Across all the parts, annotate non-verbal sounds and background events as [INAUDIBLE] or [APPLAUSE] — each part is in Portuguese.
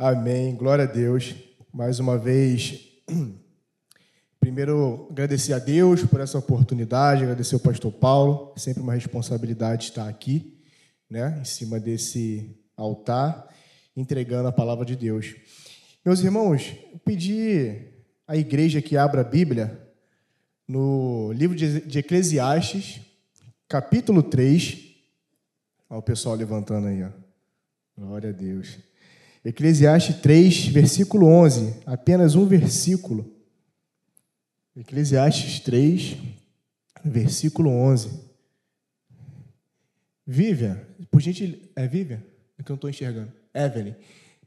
Amém. Glória a Deus. Mais uma vez, [CLEARS THROAT] primeiro agradecer a Deus por essa oportunidade, agradecer ao pastor Paulo. É sempre uma responsabilidade estar aqui, né, em cima desse altar, entregando a palavra de Deus. Meus irmãos, eu pedi à igreja que abra a Bíblia no livro de Eclesiastes, capítulo 3. Olha o pessoal levantando aí, ó. Glória a Deus. Eclesiastes 3, versículo 11, apenas um versículo. Eclesiastes 3, versículo 11. Vivian, por gentileza, é Vivian? É que eu não estou enxergando. Evelyn,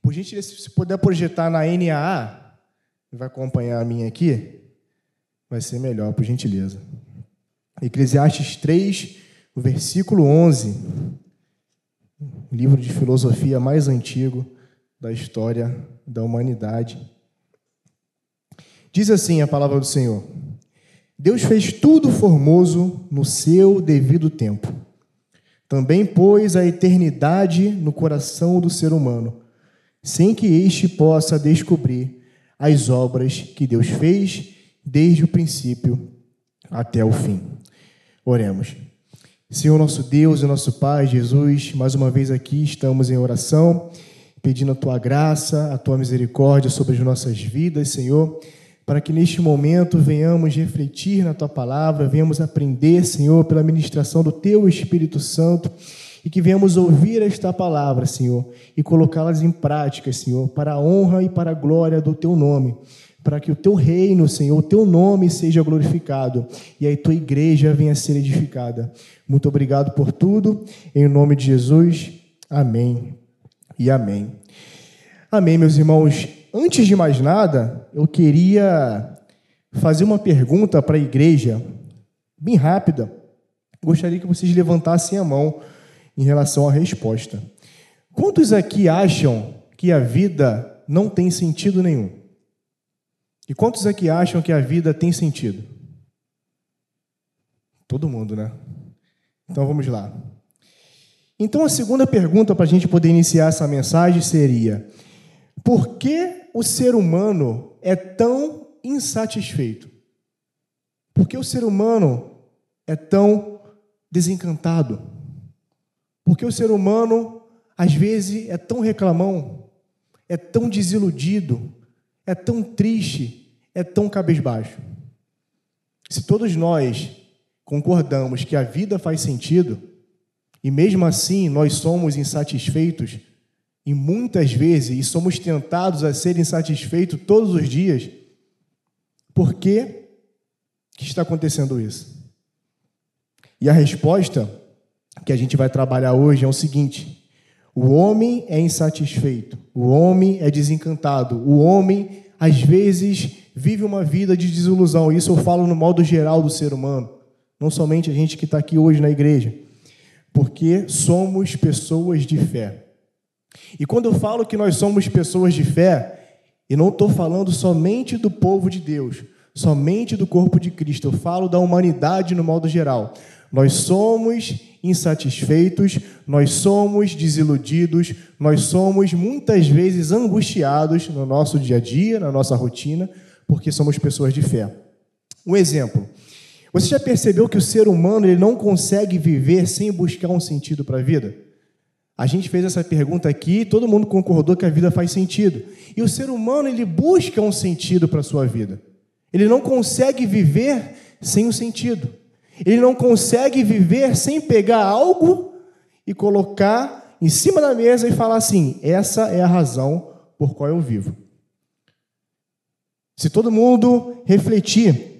por gentileza, se puder projetar na NAA, vai acompanhar a minha aqui, vai ser melhor, por gentileza. Eclesiastes 3, versículo 11. Livro de filosofia mais antigo da história da humanidade. Diz assim a palavra do Senhor: Deus fez tudo formoso no seu devido tempo. Também pôs a eternidade no coração do ser humano, sem que este possa descobrir as obras que Deus fez desde o princípio até o fim. Oremos. Senhor nosso Deus e nosso Pai, Jesus, mais uma vez aqui estamos em oração pedindo a tua graça, a tua misericórdia sobre as nossas vidas, Senhor, para que neste momento venhamos refletir na tua palavra, venhamos aprender, Senhor, pela ministração do teu Espírito Santo e que venhamos ouvir esta palavra, Senhor, e colocá-las em prática, Senhor, para a honra e para a glória do teu nome. Para que o teu reino, Senhor, o teu nome seja glorificado e a tua igreja venha a ser edificada. Muito obrigado por tudo. Em nome de Jesus. Amém e amém. Amém, meus irmãos. Antes de mais nada, eu queria fazer uma pergunta para a igreja, bem rápida. Gostaria que vocês levantassem a mão em relação à resposta. Quantos aqui acham que a vida não tem sentido nenhum? E quantos aqui acham que a vida tem sentido? Todo mundo, né? Então vamos lá. Então, a segunda pergunta para a gente poder iniciar essa mensagem seria: por que o ser humano é tão insatisfeito? Por que o ser humano é tão desencantado? Por que o ser humano, às vezes, é tão reclamão, é tão desiludido, é tão triste, é tão cabisbaixo? Se todos nós concordamos que a vida faz sentido, e mesmo assim, nós somos insatisfeitos e muitas vezes e somos tentados a ser insatisfeitos todos os dias. Por que, que está acontecendo isso? E a resposta que a gente vai trabalhar hoje é o seguinte: o homem é insatisfeito, o homem é desencantado, o homem às vezes vive uma vida de desilusão. Isso eu falo no modo geral do ser humano, não somente a gente que está aqui hoje na igreja porque somos pessoas de fé. E quando eu falo que nós somos pessoas de fé, e não estou falando somente do povo de Deus, somente do corpo de Cristo, eu falo da humanidade no modo geral. Nós somos insatisfeitos, nós somos desiludidos, nós somos muitas vezes angustiados no nosso dia a dia, na nossa rotina, porque somos pessoas de fé. Um exemplo: você já percebeu que o ser humano ele não consegue viver sem buscar um sentido para a vida? A gente fez essa pergunta aqui, todo mundo concordou que a vida faz sentido. E o ser humano ele busca um sentido para a sua vida. Ele não consegue viver sem o um sentido. Ele não consegue viver sem pegar algo e colocar em cima da mesa e falar assim: essa é a razão por qual eu vivo. Se todo mundo refletir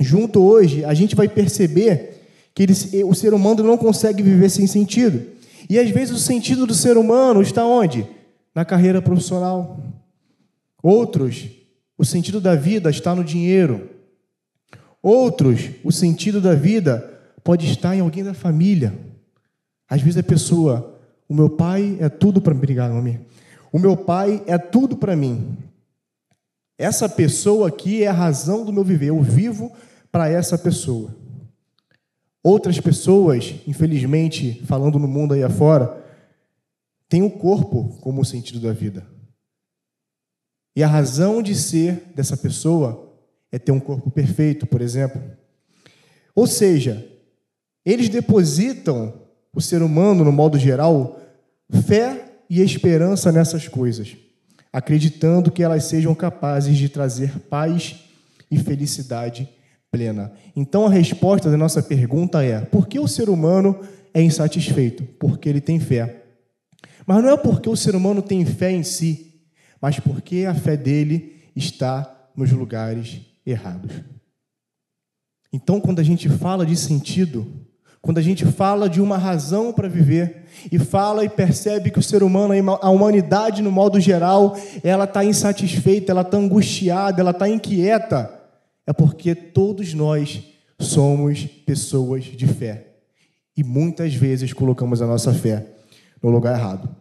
junto hoje, a gente vai perceber que ele, o ser humano não consegue viver sem sentido. E às vezes o sentido do ser humano está onde? Na carreira profissional. Outros, o sentido da vida está no dinheiro. Outros, o sentido da vida pode estar em alguém da família. Às vezes a pessoa, o meu pai é tudo para mim. Obrigado, mami. O meu pai é tudo para mim. Essa pessoa aqui é a razão do meu viver. Eu vivo para essa pessoa. Outras pessoas, infelizmente, falando no mundo aí afora, têm o corpo como sentido da vida. E a razão de ser dessa pessoa é ter um corpo perfeito, por exemplo. Ou seja, eles depositam o ser humano, no modo geral, fé e esperança nessas coisas, acreditando que elas sejam capazes de trazer paz e felicidade plena. Então a resposta da nossa pergunta é: por que o ser humano é insatisfeito? Porque ele tem fé. Mas não é porque o ser humano tem fé em si, mas porque a fé dele está nos lugares errados. Então, quando a gente fala de sentido, quando a gente fala de uma razão para viver e fala e percebe que o ser humano, a humanidade no modo geral, ela está insatisfeita, ela está angustiada, ela está inquieta, é porque todos nós somos pessoas de fé e muitas vezes colocamos a nossa fé no lugar errado.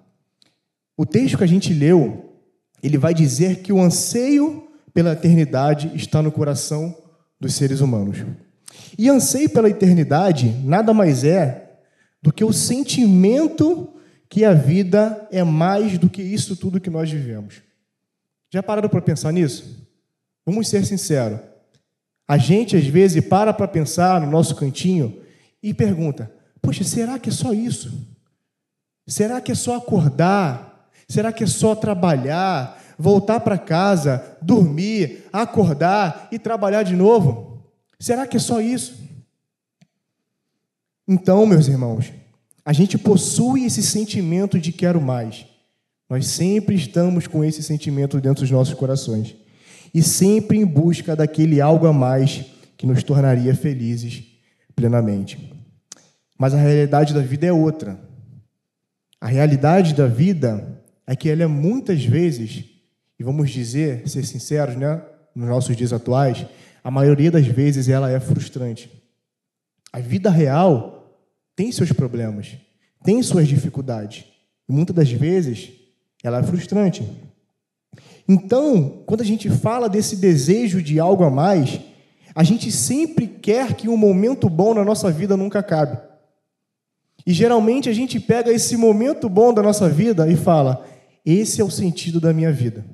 O texto que a gente leu, ele vai dizer que o anseio pela eternidade está no coração dos seres humanos. E anseio pela eternidade nada mais é do que o sentimento que a vida é mais do que isso tudo que nós vivemos. Já pararam para pensar nisso? Vamos ser sinceros. A gente, às vezes, para para pensar no nosso cantinho e pergunta: Poxa, será que é só isso? Será que é só acordar? Será que é só trabalhar, voltar para casa, dormir, acordar e trabalhar de novo? Será que é só isso? Então, meus irmãos, a gente possui esse sentimento de quero mais. Nós sempre estamos com esse sentimento dentro dos nossos corações. E sempre em busca daquele algo a mais que nos tornaria felizes plenamente. Mas a realidade da vida é outra. A realidade da vida é que ela é muitas vezes, e vamos dizer, ser sinceros, né, nos nossos dias atuais, a maioria das vezes ela é frustrante. A vida real tem seus problemas, tem suas dificuldades. E muitas das vezes ela é frustrante. Então, quando a gente fala desse desejo de algo a mais, a gente sempre quer que um momento bom na nossa vida nunca acabe. E geralmente a gente pega esse momento bom da nossa vida e fala: esse é o sentido da minha vida.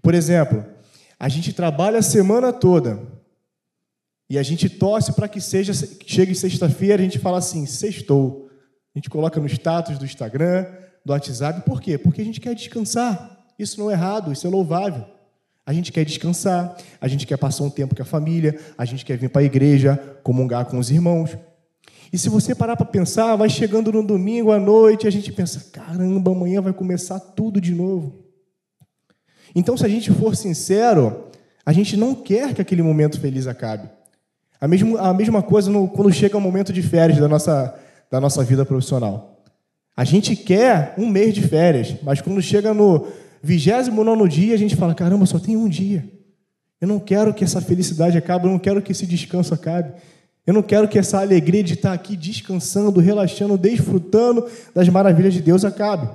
Por exemplo, a gente trabalha a semana toda e a gente torce para que seja chegue sexta-feira, a gente fala assim, sextou. A gente coloca no status do Instagram, do WhatsApp, por quê? Porque a gente quer descansar. Isso não é errado, isso é louvável. A gente quer descansar, a gente quer passar um tempo com a família, a gente quer vir para a igreja, comungar com os irmãos. E se você parar para pensar, vai chegando no domingo à noite a gente pensa: caramba, amanhã vai começar tudo de novo. Então, se a gente for sincero, a gente não quer que aquele momento feliz acabe. A mesma, a mesma coisa no, quando chega o momento de férias da nossa, da nossa vida profissional. A gente quer um mês de férias, mas quando chega no vigésimo nono dia, a gente fala: caramba, só tem um dia. Eu não quero que essa felicidade acabe, eu não quero que esse descanso acabe. Eu não quero que essa alegria de estar aqui descansando, relaxando, desfrutando das maravilhas de Deus acabe.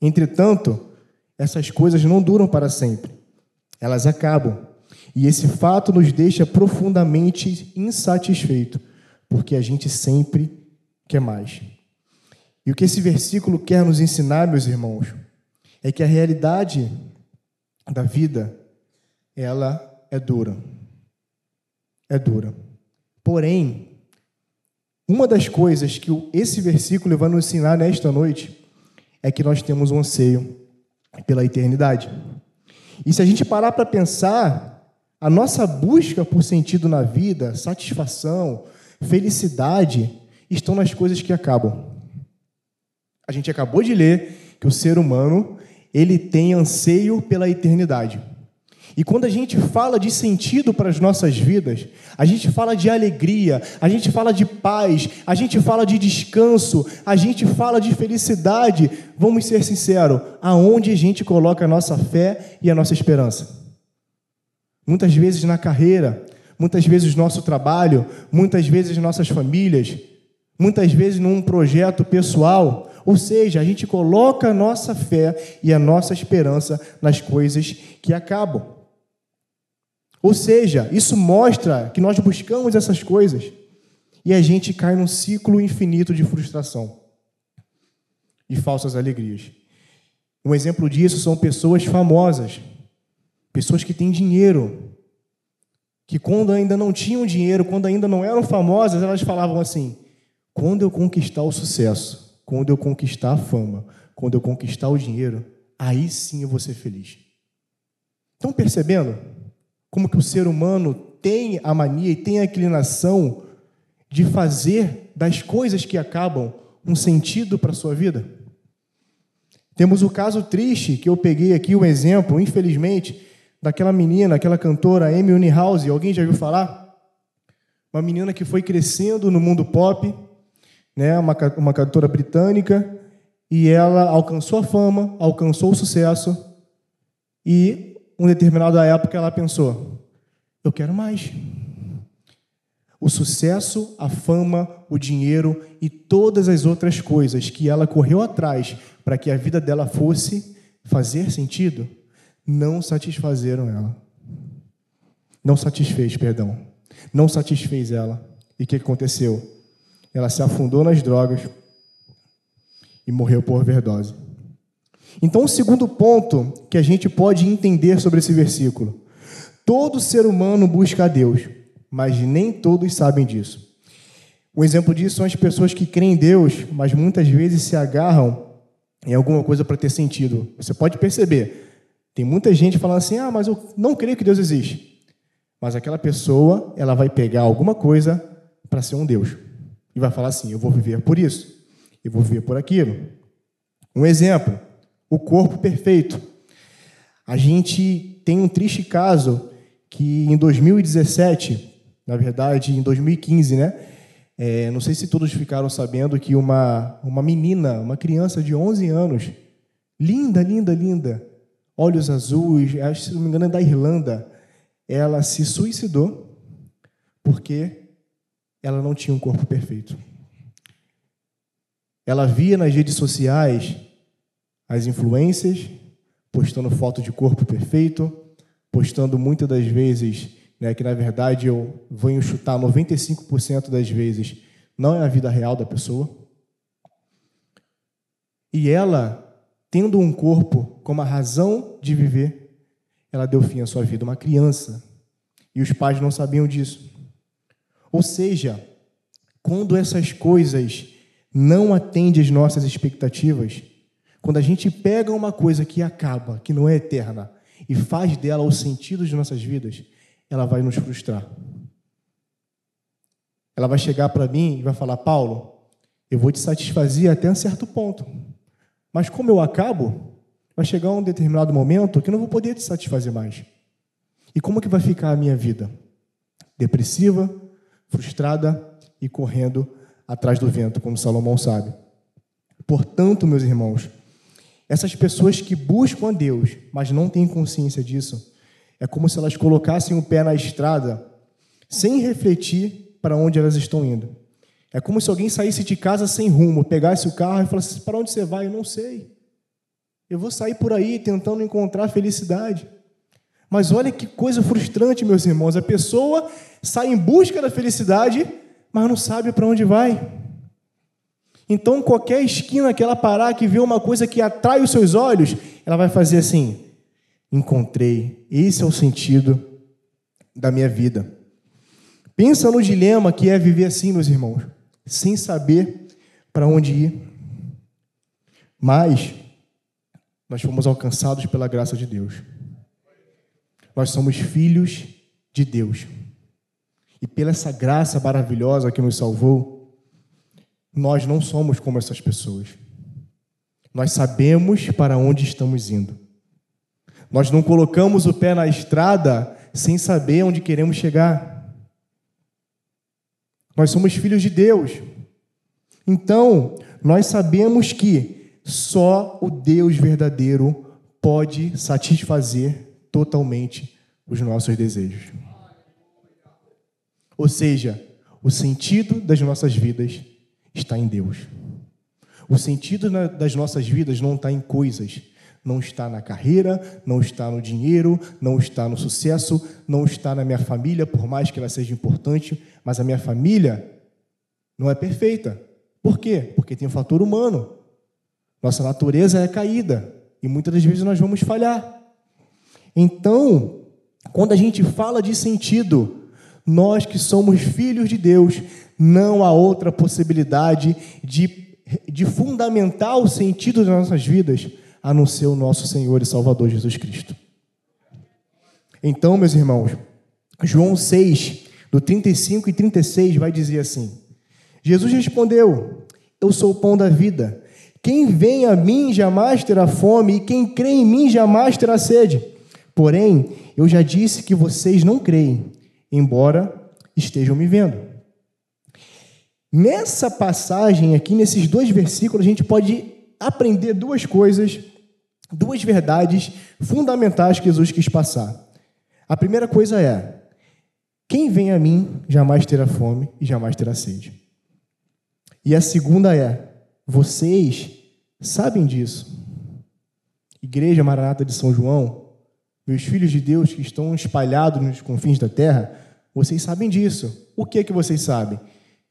Entretanto, essas coisas não duram para sempre. Elas acabam. E esse fato nos deixa profundamente insatisfeito, porque a gente sempre quer mais. E o que esse versículo quer nos ensinar, meus irmãos, é que a realidade da vida, ela é dura. É dura. Porém, uma das coisas que esse versículo vai nos ensinar nesta noite é que nós temos um anseio pela eternidade. E se a gente parar para pensar, a nossa busca por sentido na vida, satisfação, felicidade, estão nas coisas que acabam. A gente acabou de ler que o ser humano, ele tem anseio pela eternidade. E quando a gente fala de sentido para as nossas vidas, a gente fala de alegria, a gente fala de paz, a gente fala de descanso, a gente fala de felicidade. Vamos ser sinceros, aonde a gente coloca a nossa fé e a nossa esperança? Muitas vezes na carreira, muitas vezes no nosso trabalho, muitas vezes nossas famílias, muitas vezes num projeto pessoal. Ou seja, a gente coloca a nossa fé e a nossa esperança nas coisas que acabam. Ou seja, isso mostra que nós buscamos essas coisas e a gente cai num ciclo infinito de frustração e falsas alegrias. Um exemplo disso são pessoas famosas, Pessoas que têm dinheiro, que quando ainda não tinham dinheiro, quando ainda não eram famosas, elas falavam assim: quando eu conquistar o sucesso, quando eu conquistar a fama, quando eu conquistar o dinheiro, aí sim eu vou ser feliz. Estão percebendo como que o ser humano tem a mania e tem a inclinação de fazer das coisas que acabam um sentido para a sua vida? Temos o caso triste que eu peguei aqui, um exemplo, infelizmente, daquela menina, aquela cantora Amy Winehouse. Alguém já viu falar? Uma menina que foi crescendo no mundo pop, né? uma, uma cantora britânica, e ela alcançou a fama, alcançou o sucesso, e, em determinada época, ela pensou: eu quero mais. O sucesso, a fama, o dinheiro e todas as outras coisas que ela correu atrás para que a vida dela fosse fazer sentido, não satisfazeram ela. Não satisfez, perdão. Não satisfez ela. E o que aconteceu? Ela se afundou nas drogas e morreu por overdose. Então, o segundo ponto que a gente pode entender sobre esse versículo: todo ser humano busca a Deus, mas nem todos sabem disso. Um exemplo disso são as pessoas que creem em Deus, mas muitas vezes se agarram em alguma coisa para ter sentido. Você pode perceber, tem muita gente falando assim: ah, mas eu não creio que Deus existe. Mas aquela pessoa, ela vai pegar alguma coisa para ser um Deus. E vai falar assim: eu vou viver por isso, eu vou viver por aquilo. Um exemplo: o corpo perfeito. A gente tem um triste caso que em 2017, na verdade em 2015, né? É, não sei se todos ficaram sabendo que uma, uma menina, uma criança de 11 anos, linda, linda, linda, olhos azuis, acho, se não me engano é da Irlanda, ela se suicidou porque ela não tinha um corpo perfeito. Ela via nas redes sociais as influências postando foto de corpo perfeito, postando muitas das vezes, né, que na verdade eu venho chutar 95% das vezes não é a vida real da pessoa. E ela tendo um corpo como a razão de viver, ela deu fim à sua vida, uma criança. E os pais não sabiam disso. Ou seja, quando essas coisas não atendem às nossas expectativas, quando a gente pega uma coisa que acaba, que não é eterna, e faz dela o sentido de nossas vidas, ela vai nos frustrar. Ela vai chegar para mim e vai falar: Paulo, eu vou te satisfazer até um certo ponto. Mas como eu acabo, vai chegar um determinado momento que eu não vou poder te satisfazer mais. E como que vai ficar a minha vida? Depressiva, frustrada e correndo atrás do vento, como Salomão sabe. Portanto, meus irmãos, essas pessoas que buscam a Deus, mas não têm consciência disso, é como se elas colocassem o pé na estrada sem refletir para onde elas estão indo. É como se alguém saísse de casa sem rumo, pegasse o carro e falasse: Para onde você vai? Eu não sei. Eu vou sair por aí tentando encontrar felicidade. Mas olha que coisa frustrante, meus irmãos. A pessoa sai em busca da felicidade, mas não sabe para onde vai. Então, qualquer esquina que ela parar, que vê uma coisa que atrai os seus olhos, ela vai fazer assim: encontrei. Esse é o sentido da minha vida. Pensa no dilema que é viver assim, meus irmãos sem saber para onde ir. Mas nós fomos alcançados pela graça de Deus. Nós somos filhos de Deus. E pela essa graça maravilhosa que nos salvou, nós não somos como essas pessoas. Nós sabemos para onde estamos indo. Nós não colocamos o pé na estrada sem saber onde queremos chegar. Nós somos filhos de Deus. Então, nós sabemos que só o Deus verdadeiro pode satisfazer totalmente os nossos desejos. Ou seja, o sentido das nossas vidas está em Deus. O sentido das nossas vidas não está em coisas, não está na carreira, não está no dinheiro, não está no sucesso, não está na minha família, por mais que ela seja importante, mas a minha família não é perfeita. Por quê? Porque tem o um fator humano. Nossa natureza é caída e muitas das vezes nós vamos falhar. Então, quando a gente fala de sentido, nós que somos filhos de Deus, não há outra possibilidade de, de fundamentar o sentido das nossas vidas a não ser o nosso Senhor e Salvador Jesus Cristo. Então, meus irmãos, João 6, do 35 e 36, vai dizer assim: Jesus respondeu: Eu sou o pão da vida. Quem vem a mim jamais terá fome, e quem crê em mim jamais terá sede. Porém, eu já disse que vocês não creem, embora estejam me vendo. Nessa passagem aqui, nesses dois versículos, a gente pode aprender duas coisas duas verdades fundamentais que Jesus quis passar. A primeira coisa é: quem vem a mim jamais terá fome e jamais terá sede. E a segunda é: vocês sabem disso. Igreja Maranata de São João, meus filhos de Deus que estão espalhados nos confins da terra, vocês sabem disso. O que é que vocês sabem?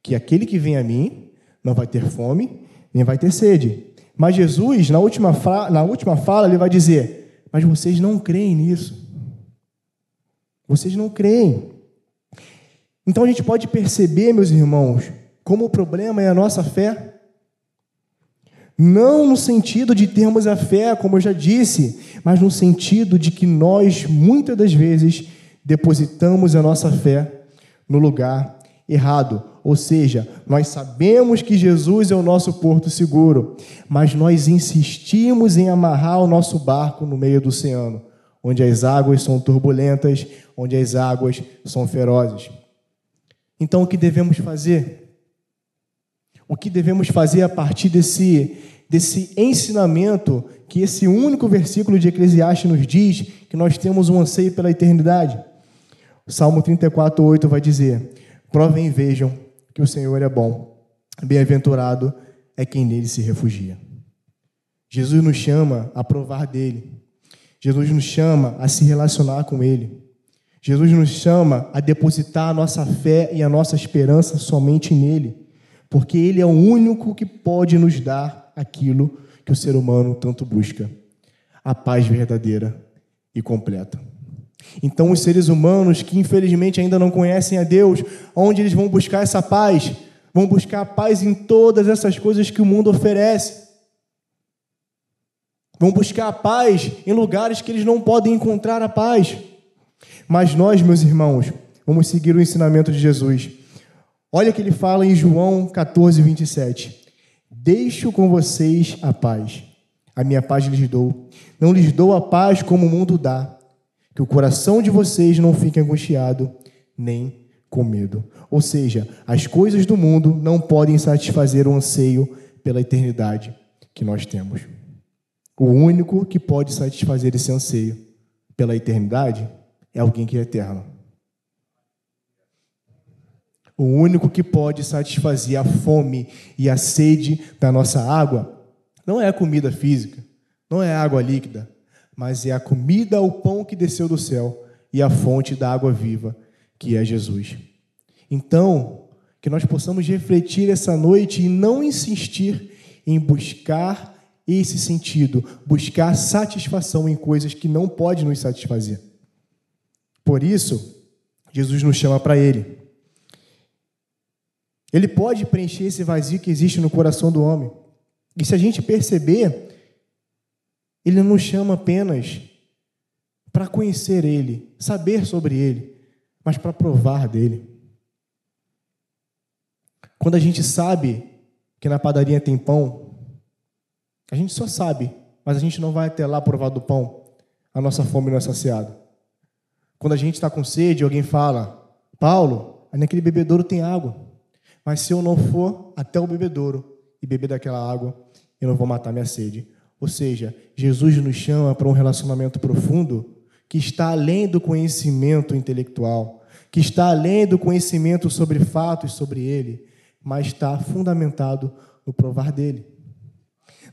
Que aquele que vem a mim não vai ter fome, nem vai ter sede. Mas Jesus, na última, na última fala, ele vai dizer: Mas vocês não creem nisso. Vocês não creem. Então a gente pode perceber, meus irmãos, como o problema é a nossa fé. Não no sentido de termos a fé, como eu já disse, mas no sentido de que nós, muitas das vezes, depositamos a nossa fé no lugar errado. Ou seja, nós sabemos que Jesus é o nosso porto seguro, mas nós insistimos em amarrar o nosso barco no meio do oceano, onde as águas são turbulentas, onde as águas são ferozes. Então, o que devemos fazer? O que devemos fazer a partir desse, desse ensinamento que esse único versículo de Eclesiastes nos diz que nós temos um anseio pela eternidade? O Salmo 34, 8 vai dizer Provem e vejam que o Senhor é bom. Bem-aventurado é quem nele se refugia. Jesus nos chama a provar dele. Jesus nos chama a se relacionar com ele. Jesus nos chama a depositar a nossa fé e a nossa esperança somente nele, porque ele é o único que pode nos dar aquilo que o ser humano tanto busca: a paz verdadeira e completa. Então, os seres humanos que infelizmente ainda não conhecem a Deus, onde eles vão buscar essa paz? Vão buscar a paz em todas essas coisas que o mundo oferece. Vão buscar a paz em lugares que eles não podem encontrar a paz. Mas nós, meus irmãos, vamos seguir o ensinamento de Jesus. Olha que ele fala em João 14, 27. Deixo com vocês a paz. A minha paz lhes dou. Não lhes dou a paz como o mundo dá que o coração de vocês não fique angustiado nem com medo. Ou seja, as coisas do mundo não podem satisfazer o anseio pela eternidade que nós temos. O único que pode satisfazer esse anseio pela eternidade é alguém que é eterno. O único que pode satisfazer a fome e a sede da nossa água não é a comida física, não é a água líquida, mas é a comida, o pão que desceu do céu e a fonte da água viva, que é Jesus. Então, que nós possamos refletir essa noite e não insistir em buscar esse sentido, buscar satisfação em coisas que não pode nos satisfazer. Por isso, Jesus nos chama para Ele. Ele pode preencher esse vazio que existe no coração do homem. E se a gente perceber, ele não chama apenas para conhecer Ele, saber sobre Ele, mas para provar dele. Quando a gente sabe que na padaria tem pão, a gente só sabe, mas a gente não vai até lá provar do pão, a nossa fome não é saciada. Quando a gente está com sede, alguém fala, Paulo, naquele bebedouro tem água, mas se eu não for até o bebedouro e beber daquela água, eu não vou matar minha sede. Ou seja, Jesus nos chama para um relacionamento profundo que está além do conhecimento intelectual, que está além do conhecimento sobre fatos sobre ele, mas está fundamentado no provar dele.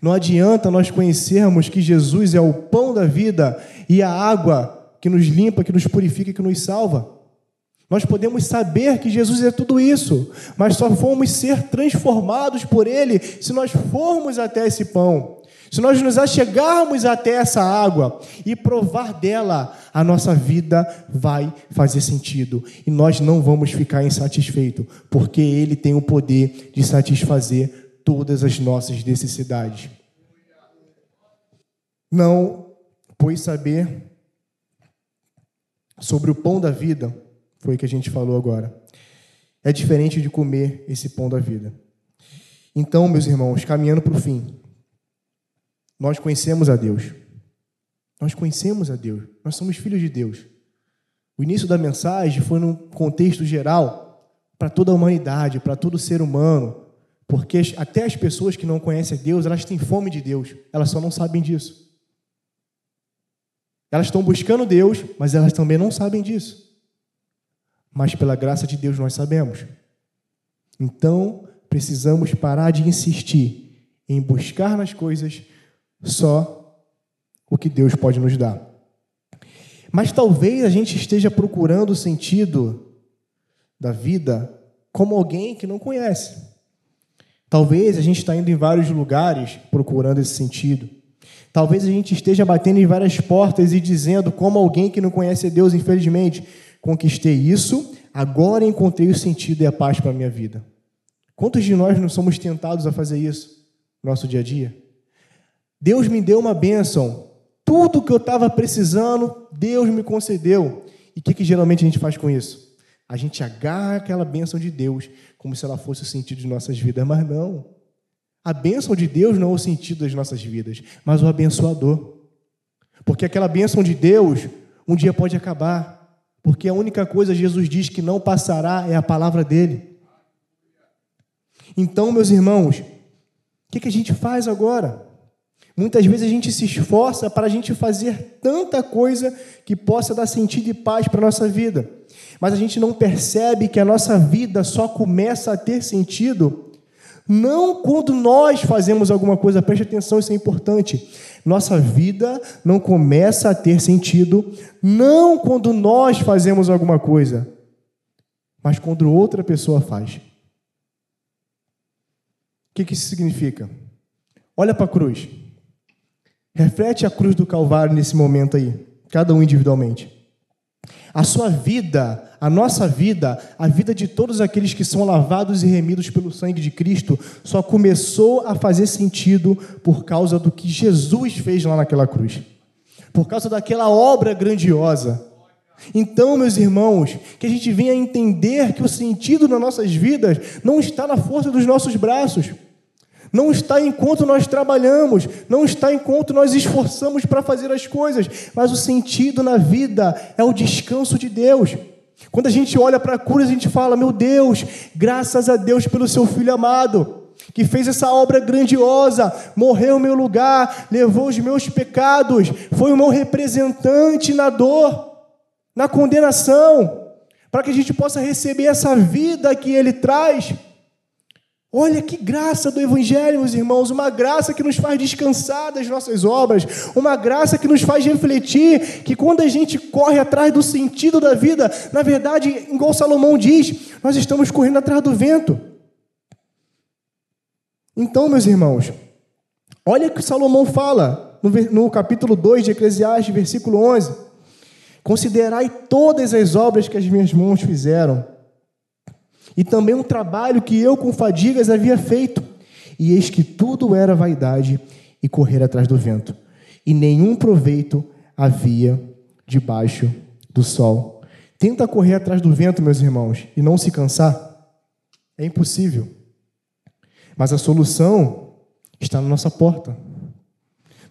Não adianta nós conhecermos que Jesus é o pão da vida e a água que nos limpa, que nos purifica, que nos salva. Nós podemos saber que Jesus é tudo isso, mas só vamos ser transformados por Ele se nós formos até esse pão. Se nós nos achegarmos até essa água e provar dela a nossa vida vai fazer sentido e nós não vamos ficar insatisfeitos, porque Ele tem o poder de satisfazer todas as nossas necessidades. Não, pois saber sobre o pão da vida, foi o que a gente falou agora, é diferente de comer esse pão da vida. Então, meus irmãos, caminhando para o fim, nós conhecemos a Deus. Nós conhecemos a Deus. Nós somos filhos de Deus. O início da mensagem foi num contexto geral para toda a humanidade, para todo ser humano, porque até as pessoas que não conhecem Deus, elas têm fome de Deus, elas só não sabem disso. Elas estão buscando Deus, mas elas também não sabem disso. Mas pela graça de Deus nós sabemos. Então, precisamos parar de insistir em buscar nas coisas só o que Deus pode nos dar. Mas talvez a gente esteja procurando o sentido da vida como alguém que não conhece. Talvez a gente está indo em vários lugares procurando esse sentido. Talvez a gente esteja batendo em várias portas e dizendo, como alguém que não conhece Deus, infelizmente, conquistei isso, agora encontrei o sentido e a paz para a minha vida. Quantos de nós não somos tentados a fazer isso no nosso dia a dia? Deus me deu uma bênção. Tudo que eu estava precisando, Deus me concedeu. E o que, que geralmente a gente faz com isso? A gente agarra aquela bênção de Deus como se ela fosse o sentido de nossas vidas, mas não. A bênção de Deus não é o sentido das nossas vidas, mas o abençoador. Porque aquela bênção de Deus um dia pode acabar. Porque a única coisa Jesus diz que não passará é a palavra dele. Então, meus irmãos, o que, que a gente faz agora? Muitas vezes a gente se esforça para a gente fazer tanta coisa que possa dar sentido e paz para a nossa vida. Mas a gente não percebe que a nossa vida só começa a ter sentido não quando nós fazemos alguma coisa, preste atenção, isso é importante. Nossa vida não começa a ter sentido não quando nós fazemos alguma coisa, mas quando outra pessoa faz. O que, que isso significa? Olha para a cruz. Reflete a cruz do Calvário nesse momento aí, cada um individualmente. A sua vida, a nossa vida, a vida de todos aqueles que são lavados e remidos pelo sangue de Cristo, só começou a fazer sentido por causa do que Jesus fez lá naquela cruz, por causa daquela obra grandiosa. Então, meus irmãos, que a gente venha entender que o sentido nas nossas vidas não está na força dos nossos braços não está enquanto nós trabalhamos, não está enquanto nós esforçamos para fazer as coisas, mas o sentido na vida é o descanso de Deus. Quando a gente olha para a cruz, a gente fala: Meu Deus, graças a Deus pelo seu filho amado, que fez essa obra grandiosa, morreu em meu lugar, levou os meus pecados, foi o meu representante na dor, na condenação, para que a gente possa receber essa vida que ele traz. Olha que graça do Evangelho, meus irmãos, uma graça que nos faz descansar das nossas obras, uma graça que nos faz refletir que quando a gente corre atrás do sentido da vida, na verdade, igual Salomão diz, nós estamos correndo atrás do vento. Então, meus irmãos, olha o que Salomão fala no, capítulo 2 de Eclesiastes, versículo 11: Considerai todas as obras que as minhas mãos fizeram e também um trabalho que eu com fadigas havia feito. E eis que tudo era vaidade e correr atrás do vento, e nenhum proveito havia debaixo do sol. Tenta correr atrás do vento, meus irmãos, e não se cansar. É impossível. Mas a solução está na nossa porta.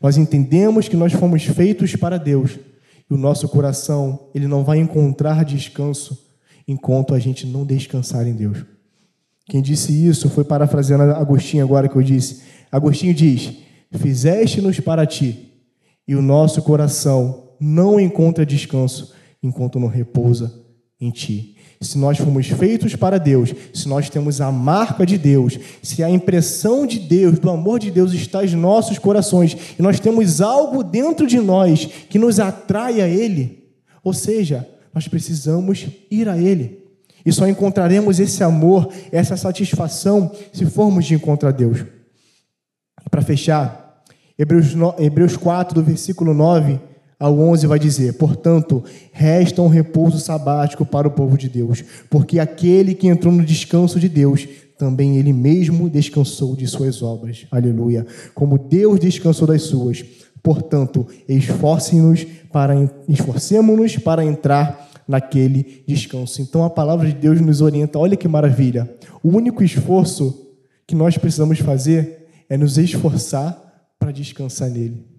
Nós entendemos que nós fomos feitos para Deus, e o nosso coração, ele não vai encontrar descanso enquanto a gente não descansar em Deus. Quem disse isso foi parafraseando Agostinho agora que eu disse. Agostinho diz: Fizeste-nos para ti, e o nosso coração não encontra descanso enquanto não repousa em ti. Se nós fomos feitos para Deus, se nós temos a marca de Deus, se a impressão de Deus, do amor de Deus está em nossos corações, e nós temos algo dentro de nós que nos atrai a Ele, ou seja, nós precisamos ir a Ele. E só encontraremos esse amor, essa satisfação, se formos de encontrar Deus. Para fechar, Hebreus, Hebreus 4, do versículo 9 ao 11 vai dizer: Portanto, resta um repouso sabático para o povo de Deus, porque aquele que entrou no descanso de Deus, também ele mesmo descansou de suas obras. Aleluia. Como Deus descansou das suas. Portanto, esforcem-nos para esforcemos-nos para entrar naquele descanso. Então a palavra de Deus nos orienta. Olha que maravilha. O único esforço que nós precisamos fazer é nos esforçar para descansar nele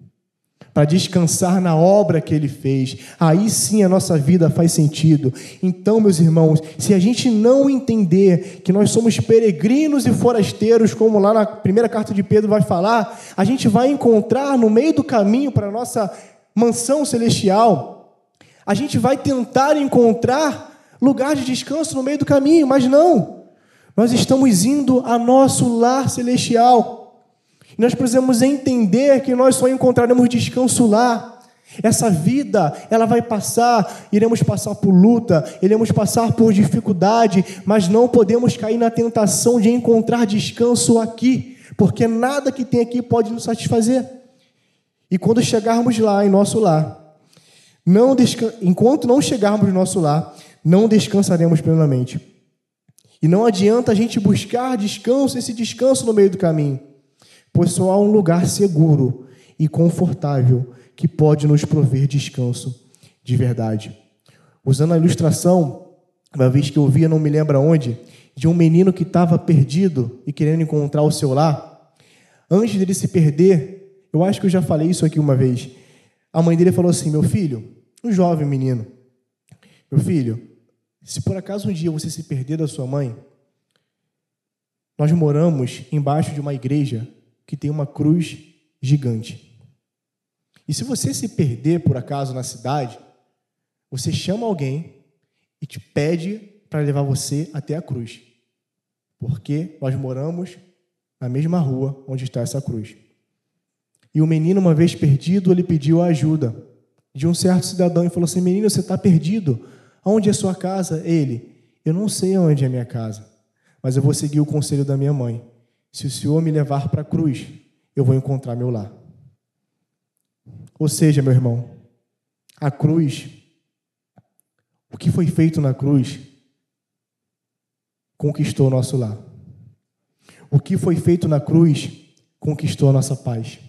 para descansar na obra que ele fez. Aí sim a nossa vida faz sentido. Então, meus irmãos, se a gente não entender que nós somos peregrinos e forasteiros, como lá na primeira carta de Pedro vai falar, a gente vai encontrar no meio do caminho para a nossa mansão celestial, a gente vai tentar encontrar lugar de descanso no meio do caminho, mas não. Nós estamos indo a nosso lar celestial. Nós precisamos entender que nós só encontraremos descanso lá. Essa vida, ela vai passar, iremos passar por luta, iremos passar por dificuldade, mas não podemos cair na tentação de encontrar descanso aqui, porque nada que tem aqui pode nos satisfazer. E quando chegarmos lá, em nosso lar, não enquanto não chegarmos no nosso lar, não descansaremos plenamente. E não adianta a gente buscar descanso, esse descanso no meio do caminho pois só há um lugar seguro e confortável que pode nos prover descanso de verdade. Usando a ilustração, uma vez que eu via, não me lembro onde, de um menino que estava perdido e querendo encontrar o seu lar, antes dele se perder, eu acho que eu já falei isso aqui uma vez. A mãe dele falou assim: Meu filho, um jovem menino, meu filho, se por acaso um dia você se perder da sua mãe, nós moramos embaixo de uma igreja que tem uma cruz gigante. E se você se perder por acaso na cidade, você chama alguém e te pede para levar você até a cruz. Porque nós moramos na mesma rua onde está essa cruz. E o menino, uma vez perdido, ele pediu a ajuda de um certo cidadão e falou assim: Menino, você está perdido. Aonde é sua casa? Ele: Eu não sei onde é minha casa, mas eu vou seguir o conselho da minha mãe. Se o Senhor me levar para a cruz, eu vou encontrar meu lar. Ou seja, meu irmão, a cruz, o que foi feito na cruz, conquistou o nosso lar. O que foi feito na cruz, conquistou a nossa paz.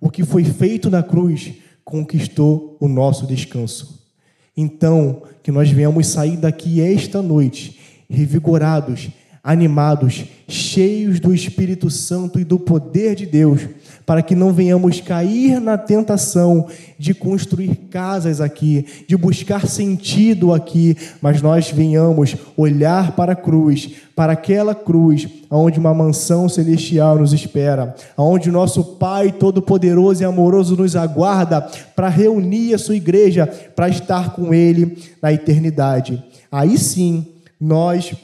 O que foi feito na cruz, conquistou o nosso descanso. Então, que nós venhamos sair daqui esta noite revigorados, animados, cheios do Espírito Santo e do poder de Deus, para que não venhamos cair na tentação de construir casas aqui, de buscar sentido aqui, mas nós venhamos olhar para a cruz, para aquela cruz, onde uma mansão celestial nos espera, onde o nosso Pai Todo-Poderoso e Amoroso nos aguarda para reunir a sua igreja, para estar com Ele na eternidade. Aí sim, nós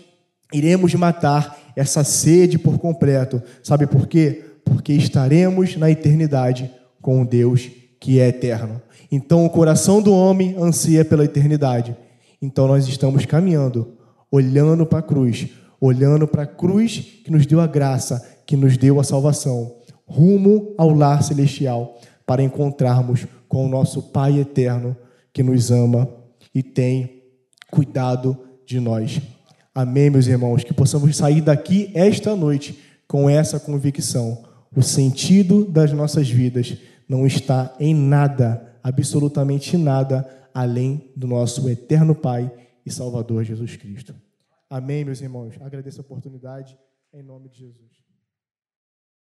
iremos matar essa sede por completo. Sabe por quê? Porque estaremos na eternidade com o Deus que é eterno. Então o coração do homem ansia pela eternidade. Então nós estamos caminhando, olhando para a cruz, olhando para a cruz que nos deu a graça, que nos deu a salvação, rumo ao lar celestial, para encontrarmos com o nosso Pai eterno que nos ama e tem cuidado de nós. Amém, meus irmãos? Que possamos sair daqui esta noite com essa convicção. O sentido das nossas vidas não está em nada, absolutamente nada, além do nosso eterno Pai e Salvador Jesus Cristo. Amém, meus irmãos? Agradeço a oportunidade, em nome de Jesus.